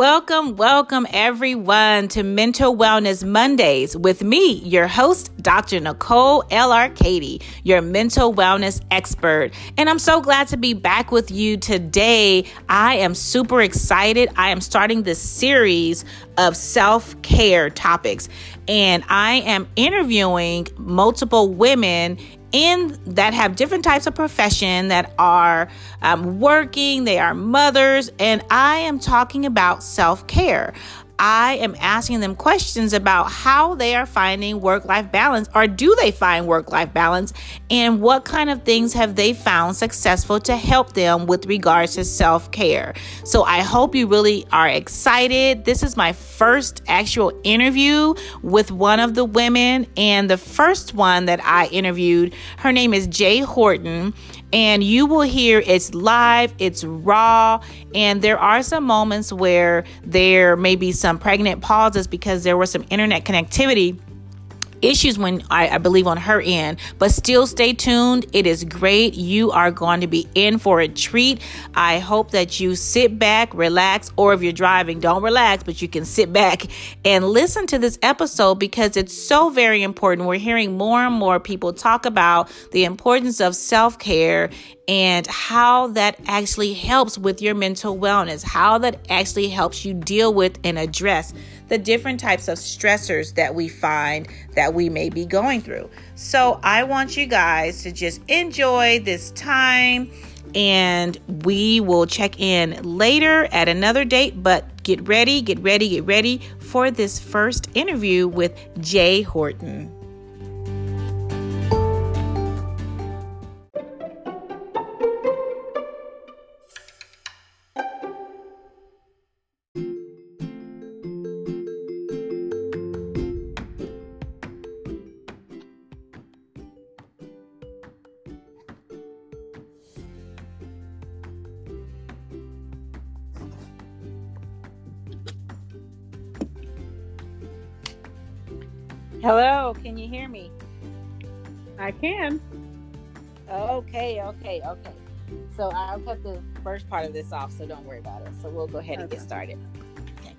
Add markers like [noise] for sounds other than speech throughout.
Welcome, welcome everyone to Mental Wellness Mondays with me, your host, Dr. Nicole L. Arcady, your mental wellness expert. And I'm so glad to be back with you today. I am super excited. I am starting this series of self care topics, and I am interviewing multiple women in that have different types of profession that are um, working they are mothers and i am talking about self-care I am asking them questions about how they are finding work life balance or do they find work life balance and what kind of things have they found successful to help them with regards to self care. So I hope you really are excited. This is my first actual interview with one of the women, and the first one that I interviewed, her name is Jae Horton and you will hear it's live, it's raw, and there are some moments where there may be some pregnant pauses because there was some internet connectivity issues when I, I, believe on her end but still stay tuned. It is great. You are going to be in for a treat. I hope that you sit back relax or if you're driving don't relax but you can sit back and listen to this episode because it's so very important. We're hearing more and more people talk about the importance of self-care and how that actually helps with your mental wellness how that actually helps you deal with and address the different types of stressors that we find that we may be going through. So, I want you guys to just enjoy this time and we will check in later at another date. But get ready, get ready, get ready for this first interview with Jae Horton. Hello, can you hear me? I can. Okay, okay, okay. So I'll cut the first part of this off, so don't worry about it. So we'll go ahead and get started. Okay.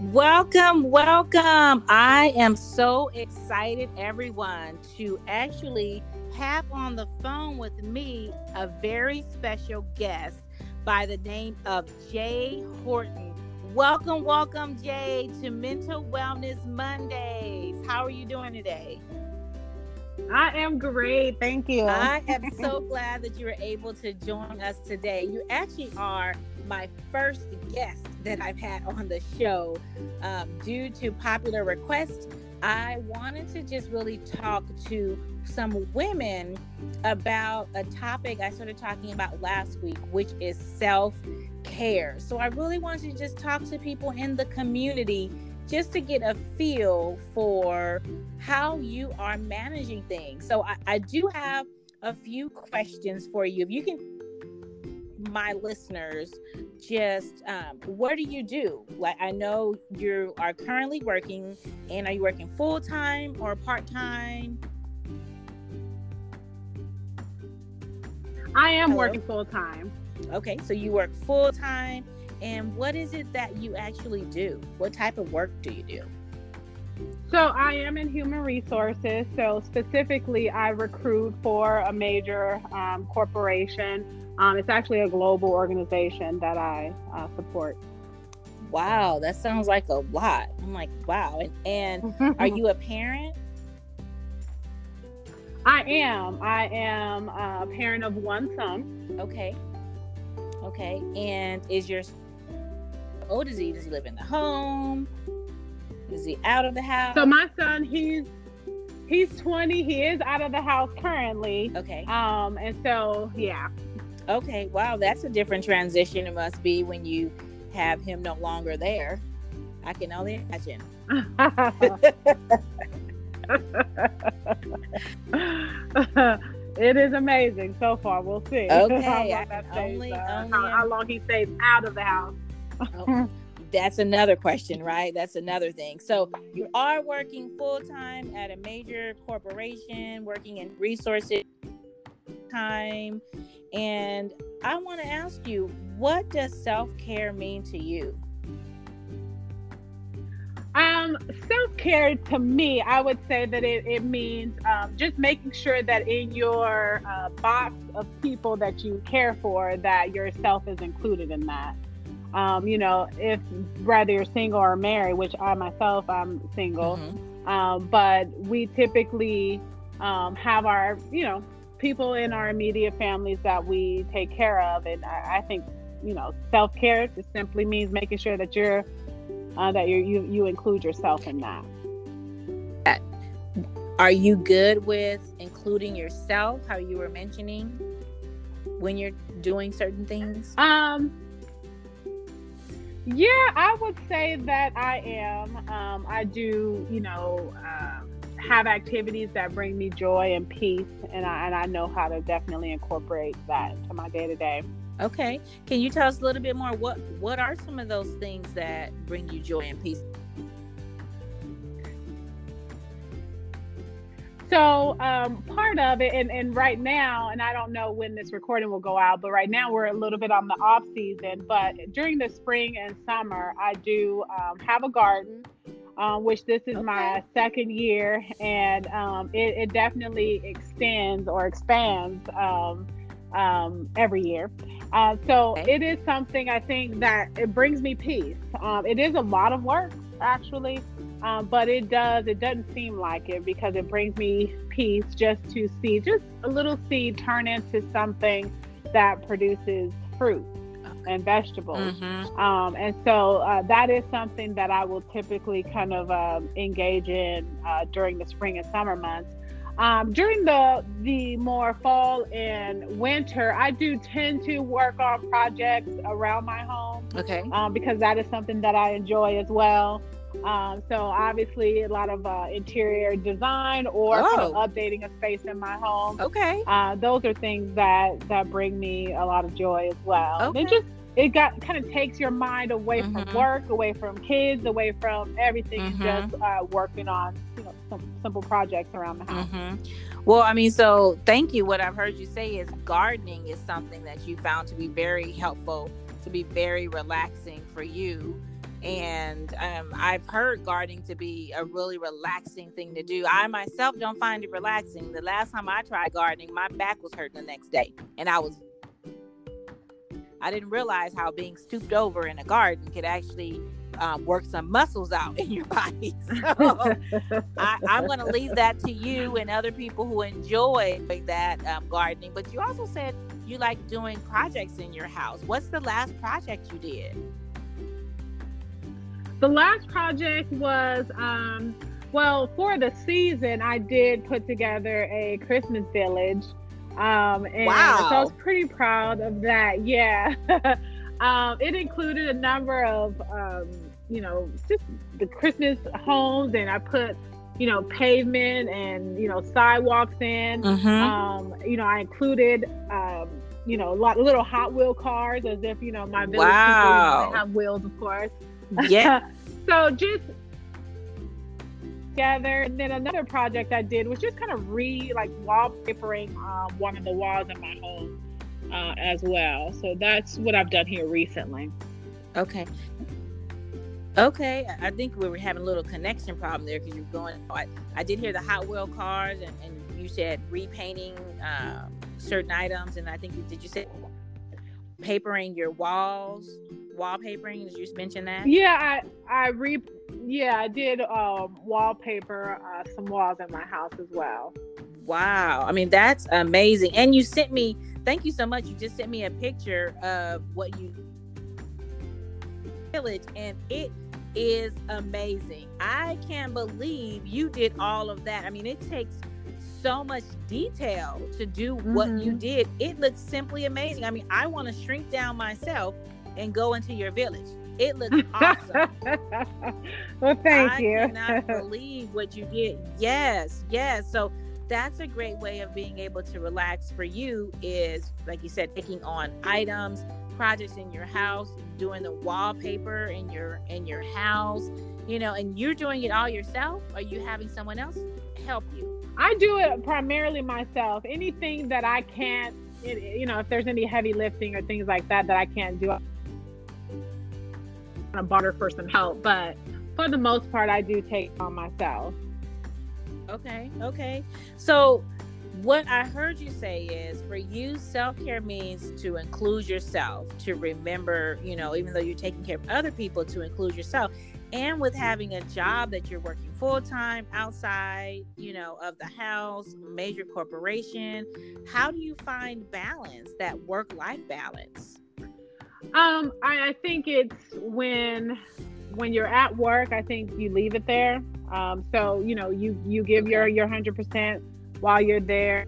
Welcome, welcome. I am so excited, everyone, to actually have on the phone with me a very special guest by the name of Jae Horton. Welcome, welcome, Jae, to Mental Wellness Mondays. How are you doing today? I am great. Thank you. I [laughs] am so glad that you were able to join us today. You actually are my first guest that I've had on the show um, due to popular request. I wanted to just really talk to some women about a topic I started talking about last week, which is self care. So I really wanted to just talk to people in the community just to get a feel for how you are managing things. So I, I do have a few questions for you. If you can my listeners just um, what do you do? Like i know you are currently working and are you working full-time or part-time? I am Hello? working full-time. Okay so you work full-time and what is it that you actually do? What type of work do you do? So I am in human resources. So specifically, I recruit for a major um, corporation um, it's actually a global organization that I uh, support. Wow, that sounds like a lot. I'm like, wow. And, and are [laughs] you a parent? I am. I am a parent of one son. Okay. Okay. And is your old is he? Does he live in the home? Is he out of the house? So my son, he's he's 20. He is out of the house currently. Okay. Um, and so yeah, Okay, wow, that's a different transition it must be when you have him no longer there. I can only imagine. [laughs] it is amazing so far. We'll see. [laughs] Okay, I only, uh, only how, how, long he stays out of the house. oh, [laughs] that's another question, right? That's another thing. So you are working full time at a major corporation, working in resources time and I want to ask you, what does self care mean to you? Um, self care to me, I would say that it, it means um, just making sure that in your uh, box of people that you care for, that yourself is included in that. Um, you know, if whether you're single or married, which I myself I'm single, mm-hmm. um, but we typically um, have our, you know, people in our immediate families that we take care of, and I, I think, you know, self care just simply means making sure that you're uh, that you you you include yourself in that. Are you good with including yourself? How you were mentioning when you're doing certain things? Um. Yeah, I would say that I am. Um, I do, you know, uh, have activities that bring me joy and peace, and I and I know how to definitely incorporate that into my day to day. Okay. Can you tell us a little bit more? What What are some of those things that bring you joy and peace? So um, part of it, and, and right now, and I don't know when this recording will go out, but right now we're a little bit on the off season. But during the spring and summer, I do um, have a garden, um, which this is okay. my second year, and um, it, it, definitely extends or expands um, um, every year. Uh, so okay. it is something I think that it brings me peace. Um, it is a lot of work, actually, um, but it does. It doesn't seem like it because it brings me peace just to see just a little seed turn into something that produces fruit and vegetables. Mm-hmm. Um, and so uh, that is something that I will typically kind of um, engage in uh, during the spring and summer months. Um, during the the more fall and winter, I do tend to work on projects around my home. Okay. Um, because that is something that I enjoy as well. Um, so obviously a lot of uh, interior design or oh. kind of oh. updating a space in my home. Okay. Uh, those are things that that bring me a lot of joy as well. Okay. And it just it got kind of takes your mind away mm-hmm. from work, away from kids, away from everything, mm-hmm. just uh, working on you know some simple projects around the house. Mm-hmm. Well, I mean, so thank you. What I've heard you say is gardening is something that you found to be very helpful, to be very relaxing for you. And um, I've heard gardening to be a really relaxing thing to do. I myself don't find it relaxing. The last time I tried gardening, my back was hurting the next day, and I was I didn't realize how being stooped over in a garden could actually um, work some muscles out [laughs] in your body. So I, am going to leave that to you and other people who enjoy that um, gardening. But you also said you like doing projects in your house. What's the last project you did? The last project was, um, well, for the season, I did put together a Christmas village um, and wow. so I was pretty proud of that. Yeah. [laughs] um, it included a number of, um, you know, just the Christmas homes, and I put, you know, pavement and, you know, sidewalks in. Mm-hmm. Um, you know, I included, um, you know, a lot little Hot Wheel cars as if, you know, my village wow. people have wheels, of course. Yeah. [laughs] so just together. And then another project I did was just kind of re like wallpapering um, one of the walls in my home uh, as well. So that's what I've done here recently. Okay. Okay, I think we were having a little connection problem there because you're going. I, I, did hear the Hot Wheel cars, and, and you said repainting um, certain items, and I think you did you say papering your walls, wallpapering? Did you mention that? Yeah, I I re yeah, I did um, wallpaper uh, some walls in my house as well. Wow. I mean, that's amazing. And you sent me, thank you so much. You just sent me a picture of what you village and it is amazing. I can't believe you did all of that. I mean, it takes so much detail to do mm-hmm. what you mm-hmm. did. It looks simply amazing. I mean, I want to shrink down myself and go into your village. It looks [laughs] awesome. well, thank I you. I cannot [laughs] believe what you did. Yes, yes. So that's a great way of being able to relax for you is like you said taking on items projects in your house doing the wallpaper in your in your house you know and you're doing it all yourself are you having someone else help you i do it primarily myself anything that i can't you know, if there's any heavy lifting or things like that that I can't do, Gonna barter for some help. But for the most part, I do take on myself. Okay, okay. So, what I heard you say is for you, self care means to include yourself, to remember, you know, even though you're taking care of other people, to include yourself. And with having a job that you're working full time outside, you know, of the house, major corporation, how do you find balance, that work life balance? Um, I, I think it's when when you're at work, I think you leave it there. Um, so you know, you you give your your hundred percent while you're there.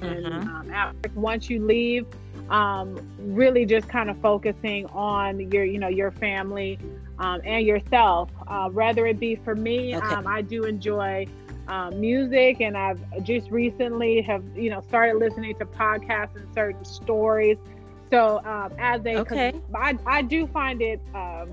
And mm-hmm. um, after, once you leave, um, really just kind of focusing on your you know your family um, and yourself. Uh, whether it be for me, okay. Um, I do enjoy. Um, music and I've just recently have you know started listening to podcasts and certain stories so um, as a okay. I, I do find it um,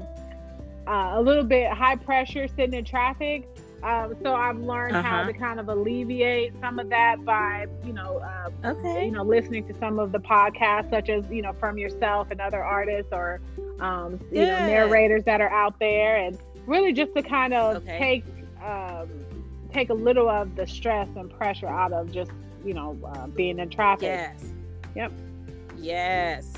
uh, a little bit high pressure sitting in traffic. Um, so I've learned uh-huh. how to kind of alleviate some of that by, you know, uh, okay. you know, listening to some of the podcasts, such as you know, from yourself and other artists or um, you know, narrators that are out there, and really just to kind of okay. take um, take a little of the stress and pressure out of just you know uh, being in traffic. Yes. Yep. Yes.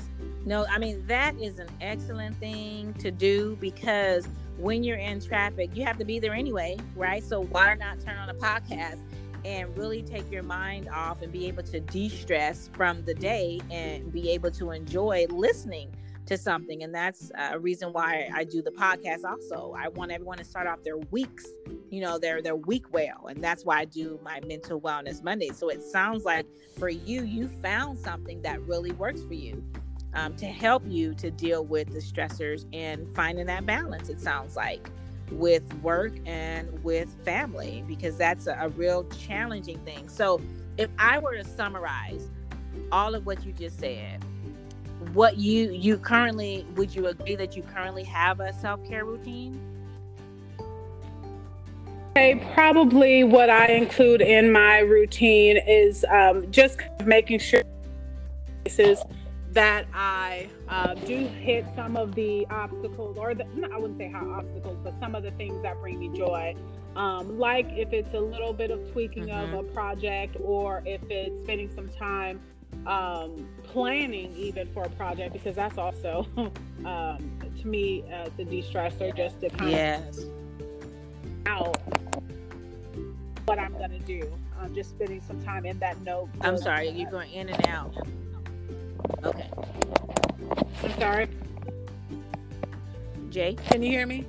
No, I mean, that is an excellent thing to do because when you're in traffic, you have to be there anyway, right? So why not turn on a podcast and really take your mind off and be able to de stress from the day and be able to enjoy listening to something and that's a reason why i do the podcast also i want everyone to start off their weeks you know their their week well and that's why i do my mental wellness monday. So it sounds like for you you found something that really works for you um, to help you to deal with the stressors and finding that balance it sounds like with work and with family because that's a, a real challenging thing. So if i were to summarize all of what you just said what you you currently would you agree that you currently have a self-care routine probably what I include in my routine is um, just making sure that I uh, do hit some of the obstacles, or the, I wouldn't say how obstacles, but some of the things that bring me joy. Um, like if it's a little bit of tweaking mm-hmm. of a project, or if it's spending some time um, planning even for a project because that's also [laughs] um, to me uh, it's a de-stressor just to kind yes. of out what I'm gonna do. I'm just spending some time in that note. I'm sorry, you're going in and out. Okay. I'm sorry. Jae, can you hear me?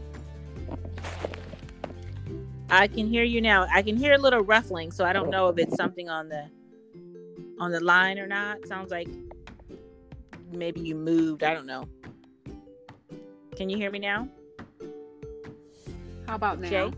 I can hear you now. I can hear a little ruffling, so I don't know if it's something on the on the line or not. Sounds like maybe you moved. I don't know. Can you hear me now? How about now? Jae?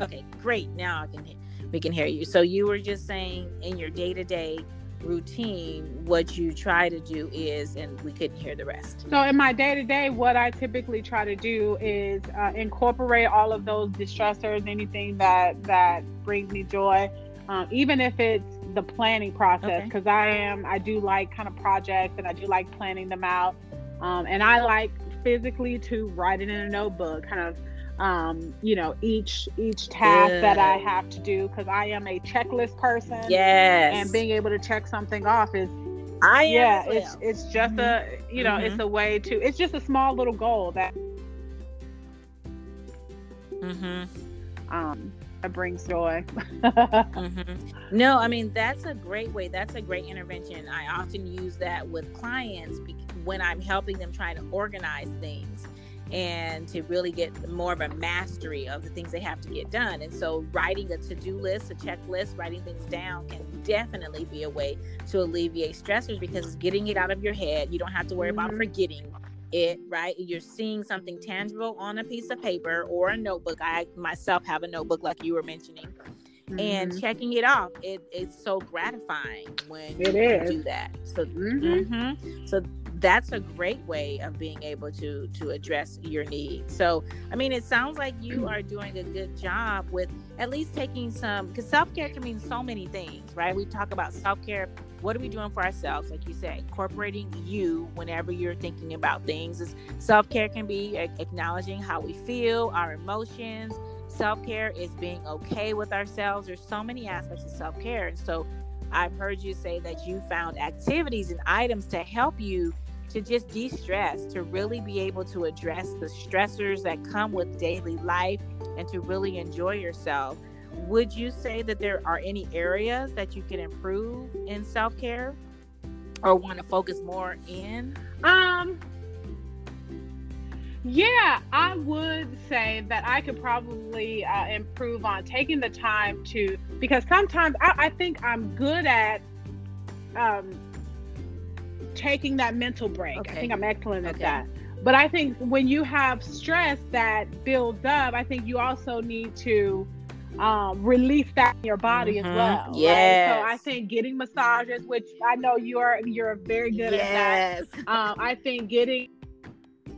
Okay, great. Now I can we can hear you. So you were just saying in your day-to-day routine what you try to do is and we couldn't hear the rest so in my day-to-day what i typically try to do is uh, incorporate all of those distressors anything that that brings me joy um, even if it's the planning process because okay. i am i do like kind of projects and i do like planning them out um, and i like physically to write it in a notebook kind of um, you know each each task Good. that i have to do because i am a checklist person yes and being able to check something off is i yeah well. it's it's just mm-hmm. a you know mm-hmm. it's a way to it's just a small little goal that mm-hmm. um that brings joy. mm-hmm. No, I mean that's a great way. That's a great intervention. I often use that with clients when I'm helping them try to organize things and to really get more of a mastery of the things they have to get done. And so, writing a to do list, a checklist, writing things down can definitely be a way to alleviate stressors because it's getting it out of your head. You don't have to worry mm-hmm. about forgetting it, right? You're seeing something tangible on a piece of paper or a notebook. I myself have a notebook, like you were mentioning, mm-hmm. and checking it off. It, it's so gratifying when it you is. do that. So, mm-hmm. Mm-hmm. so that's a great way of being able to to address your needs so i mean it sounds like you [clears throat] are doing a good job with at least taking some because self-care can mean so many things right we talk about self-care what are we doing for ourselves? Like you said, incorporating you whenever you're thinking about things is self-care can be acknowledging how we feel our emotions. Self-care is being okay with ourselves. There's so many aspects of self-care. And so I've heard you say that you found activities and items to help you to just de stress, to really be able to address the stressors that come with daily life and to really enjoy yourself. Would you say that there are any areas that you can improve in self care or want to focus more in? Um, yeah, I would say that I could probably uh, improve on taking the time to, because sometimes I, I think I'm good at um, taking that mental break. Okay. I think I'm excellent at that. But I think when you have stress that builds up, I think you also need to um, release that in your body mm-hmm. as well. Yes. Right? So I think getting massages, which I know you are you're very good yes. at that. [laughs] Um, I think getting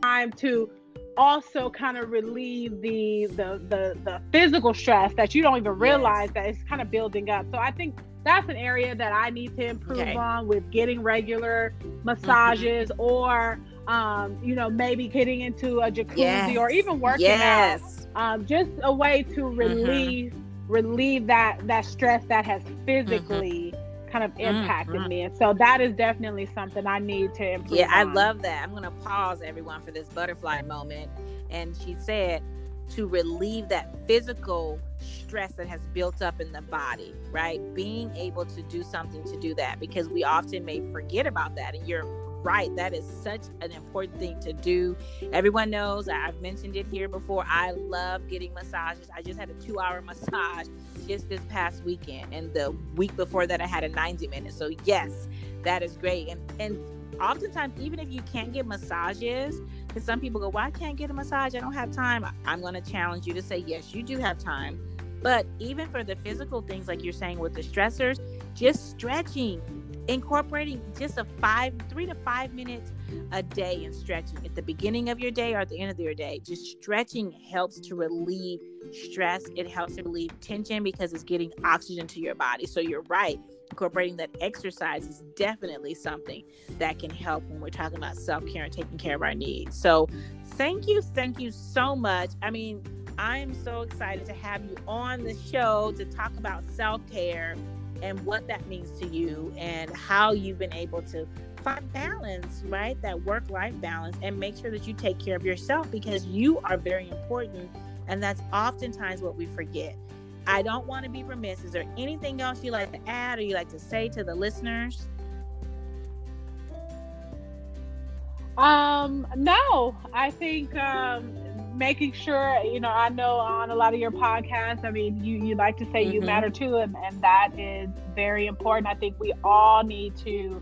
time to also kind of relieve the, the the the physical stress that you don't even realize yes. that it's kind of building up. So I think that's an area that I need to improve okay. on with getting regular massages mm-hmm. or um, you know, maybe getting into a jacuzzi yes. or even working yes. out. Um, just a way to mm-hmm. relieve mm-hmm. relieve that that stress that has physically mm-hmm. kind of impacted mm-hmm. me. And so that is definitely something I need to improve. Yeah, I love that. I'm gonna pause everyone for this butterfly moment. And she said to relieve that physical stress that has built up in the body, right? Being able to do something to do that because we often may forget about that. And you're right, that is such an important thing to do. Everyone knows I've mentioned it here before. I love getting massages. I just had a two hour [laughs] massage just this past weekend. And the week before that, I had a 90 minute. So, yes, that is great. And, and, oftentimes even if you can't get massages because some people go well i can't get a massage i don't have time i'm going to challenge you to say yes you do have time but even for the physical things, like you're saying with the stressors, just stretching, incorporating just a five, three to five minutes a day in stretching at the beginning of your day or at the end of your day. Just stretching helps to relieve stress. It helps to relieve tension because it's getting oxygen to your body. So you're right. Incorporating that exercise is definitely something that can help when we're talking about self care and taking care of our needs. So, thank you, thank you so much. I mean, I am so excited to have you on the show to talk about self care and what that means to you and how you've been able to find balance, right? That work life balance and make sure that you take care of yourself because you are very important. And that's oftentimes what we forget. I don't want to be remiss. Is there anything else you like to add or you like to say to the listeners? Um, no, I think um, making sure you know i know on a lot of your podcasts i mean you you like to say mm-hmm. you matter too and, and that is very important i think we all need to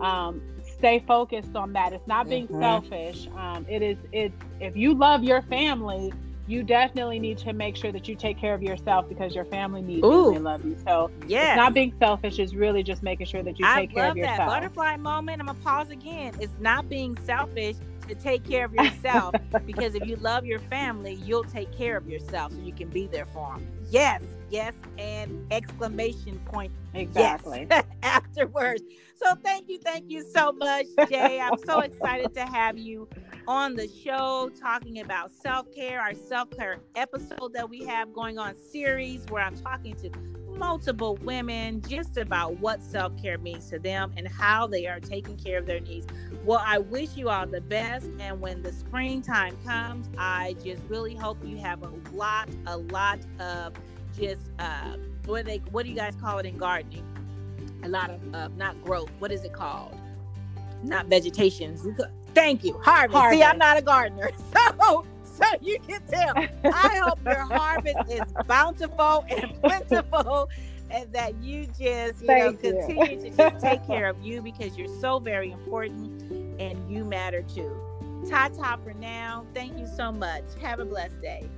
um, stay focused on that it's not being mm-hmm. selfish um, it is it's if you love your family you definitely need to make sure that you take care of yourself because your family needs Ooh. you and they love you. So yeah, it's not being selfish. It's really just making sure that you take care of yourself. I love that butterfly moment. I'm gonna pause again. It's not being selfish to take care of yourself because if you love your family, you'll take care of yourself so you can be there for them. Yes, yes, and exclamation point. Exactly. Yes, [laughs] afterwards. So thank you, thank you so much, Jae. I'm so excited to have you on the show talking about self care, our self care episode that we have going on series where I'm talking to multiple women just about what self care means to them and how they are taking care of their needs. Well, I wish you all the best. And when the springtime comes, I just really hope you have a lot, a lot of just uh, what they what do you guys call it in gardening? A lot of uh, not growth. What is it called? Not vegetation. Thank you, harvest. harvest. See, I'm not a gardener, [laughs] so so you can tell. I hope your harvest is bountiful and [laughs] plentiful and that you just, you Thank know, continue you. to just take care of you because you're so very important and you matter too. Ta ta for now. Thank you so much. Have a blessed day.